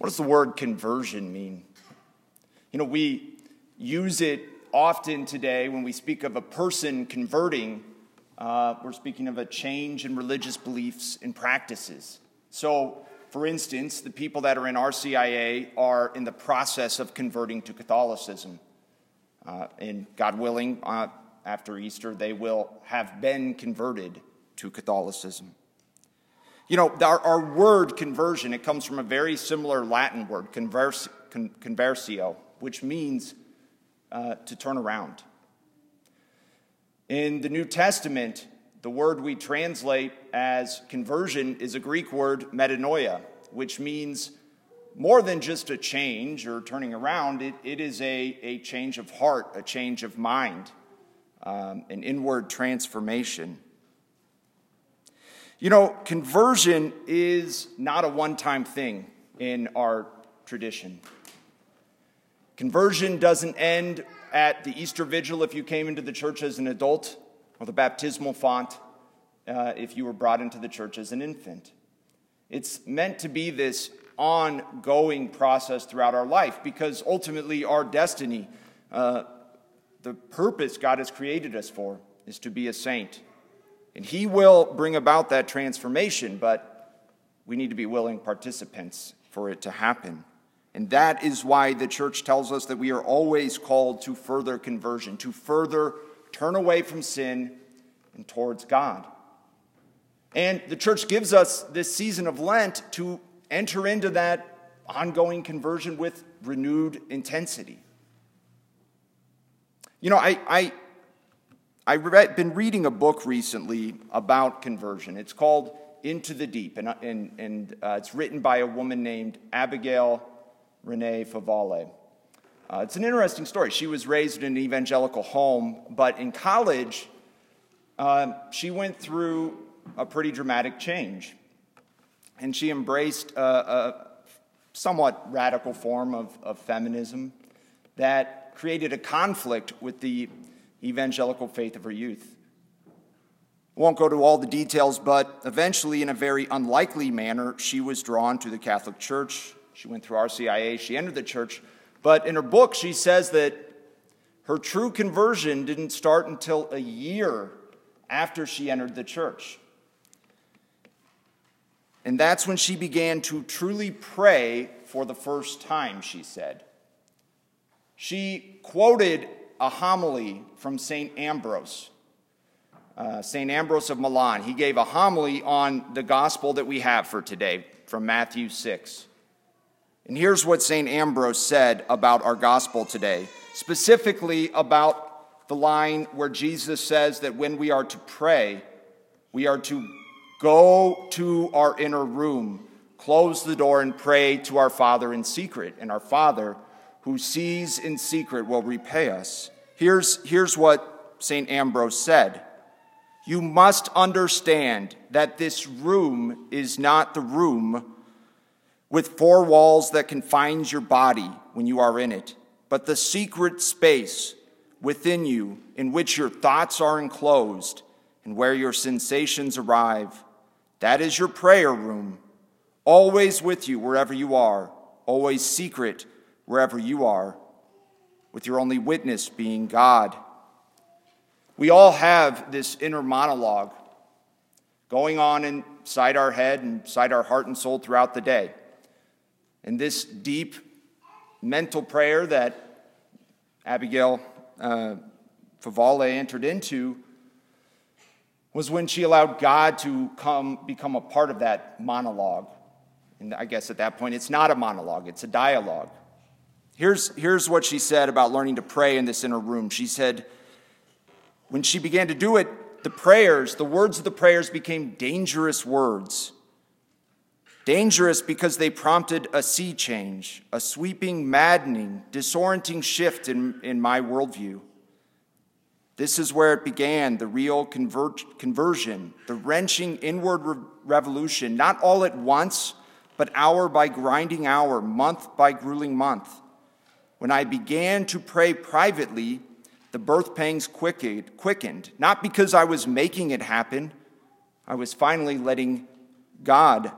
What does the word conversion mean? You know, we use it often today when we speak of a person converting, uh, we're speaking of a change in religious beliefs and practices. So, for instance, the people that are in RCIA are in the process of converting to Catholicism. Uh, and God willing, uh, after Easter, they will have been converted to Catholicism. You know, our, our word conversion, it comes from a very similar Latin word, convers, con, conversio, which means uh, to turn around. In the New Testament, the word we translate as conversion is a Greek word, metanoia, which means more than just a change or turning around, it, it is a, a change of heart, a change of mind, um, an inward transformation. You know, conversion is not a one time thing in our tradition. Conversion doesn't end at the Easter Vigil if you came into the church as an adult, or the baptismal font uh, if you were brought into the church as an infant. It's meant to be this ongoing process throughout our life because ultimately our destiny, uh, the purpose God has created us for, is to be a saint. And He will bring about that transformation, but we need to be willing participants for it to happen. And that is why the church tells us that we are always called to further conversion, to further turn away from sin and towards God. And the church gives us this season of Lent to enter into that ongoing conversion with renewed intensity. You know, I, I I've been reading a book recently about conversion. It's called Into the Deep, and, and, and uh, it's written by a woman named Abigail Renee Favale. Uh, it's an interesting story. She was raised in an evangelical home, but in college, uh, she went through a pretty dramatic change. And she embraced a, a somewhat radical form of, of feminism that created a conflict with the evangelical faith of her youth. I won't go to all the details, but eventually, in a very unlikely manner, she was drawn to the Catholic Church. She went through RCIA, she entered the church. But in her book, she says that her true conversion didn't start until a year after she entered the church. And that's when she began to truly pray for the first time, she said. She quoted a homily from St. Ambrose. Uh, St. Ambrose of Milan. He gave a homily on the gospel that we have for today from Matthew 6. And here's what St. Ambrose said about our gospel today, specifically about the line where Jesus says that when we are to pray, we are to go to our inner room, close the door, and pray to our Father in secret. And our Father, who sees in secret will repay us. Here's, here's what St. Ambrose said You must understand that this room is not the room with four walls that confines your body when you are in it, but the secret space within you in which your thoughts are enclosed and where your sensations arrive. That is your prayer room, always with you wherever you are, always secret wherever you are, with your only witness being God. We all have this inner monologue going on inside our head and inside our heart and soul throughout the day. And this deep mental prayer that Abigail uh, Favale entered into was when she allowed God to come become a part of that monologue. And I guess at that point, it's not a monologue, it's a dialogue. Here's, here's what she said about learning to pray in this inner room. She said, when she began to do it, the prayers, the words of the prayers became dangerous words. Dangerous because they prompted a sea change, a sweeping, maddening, disorienting shift in, in my worldview. This is where it began the real conversion, the wrenching inward re- revolution, not all at once, but hour by grinding hour, month by grueling month. When I began to pray privately, the birth pangs quickened, not because I was making it happen. I was finally letting God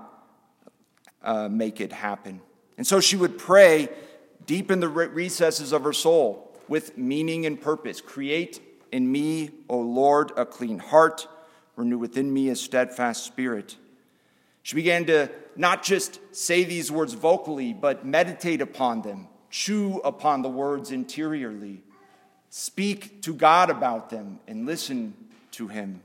uh, make it happen. And so she would pray deep in the recesses of her soul with meaning and purpose. Create in me, O Lord, a clean heart, renew within me a steadfast spirit. She began to not just say these words vocally, but meditate upon them, chew upon the words interiorly, speak to God about them, and listen to Him.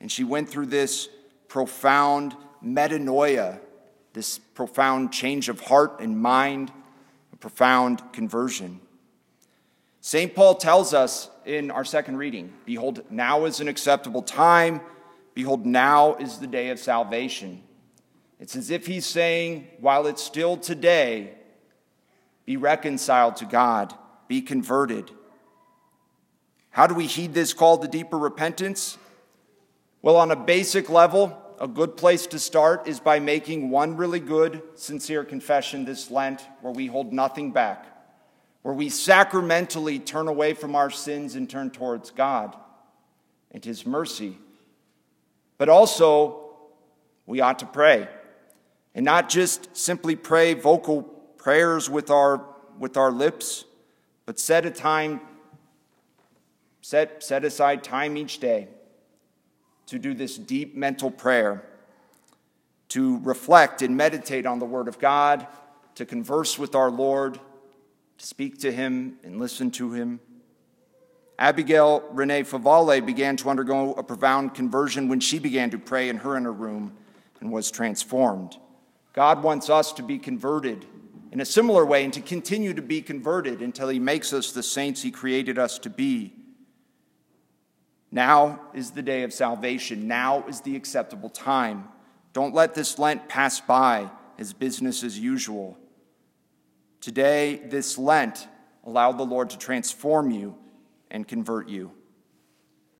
And she went through this profound metanoia, this profound change of heart and mind, a profound conversion. St. Paul tells us in our second reading Behold, now is an acceptable time. Behold, now is the day of salvation. It's as if he's saying, while it's still today, be reconciled to God, be converted. How do we heed this call to deeper repentance? Well, on a basic level, a good place to start is by making one really good, sincere confession this Lent where we hold nothing back, where we sacramentally turn away from our sins and turn towards God and His mercy. But also, we ought to pray. And not just simply pray vocal prayers with our, with our lips, but set a time, set, set aside time each day to do this deep mental prayer, to reflect and meditate on the Word of God, to converse with our Lord, to speak to Him and listen to Him. Abigail Renee Favale began to undergo a profound conversion when she began to pray in her inner room and was transformed. God wants us to be converted in a similar way and to continue to be converted until He makes us the saints He created us to be. Now is the day of salvation. Now is the acceptable time. Don't let this Lent pass by as business as usual. Today, this Lent, allow the Lord to transform you and convert you.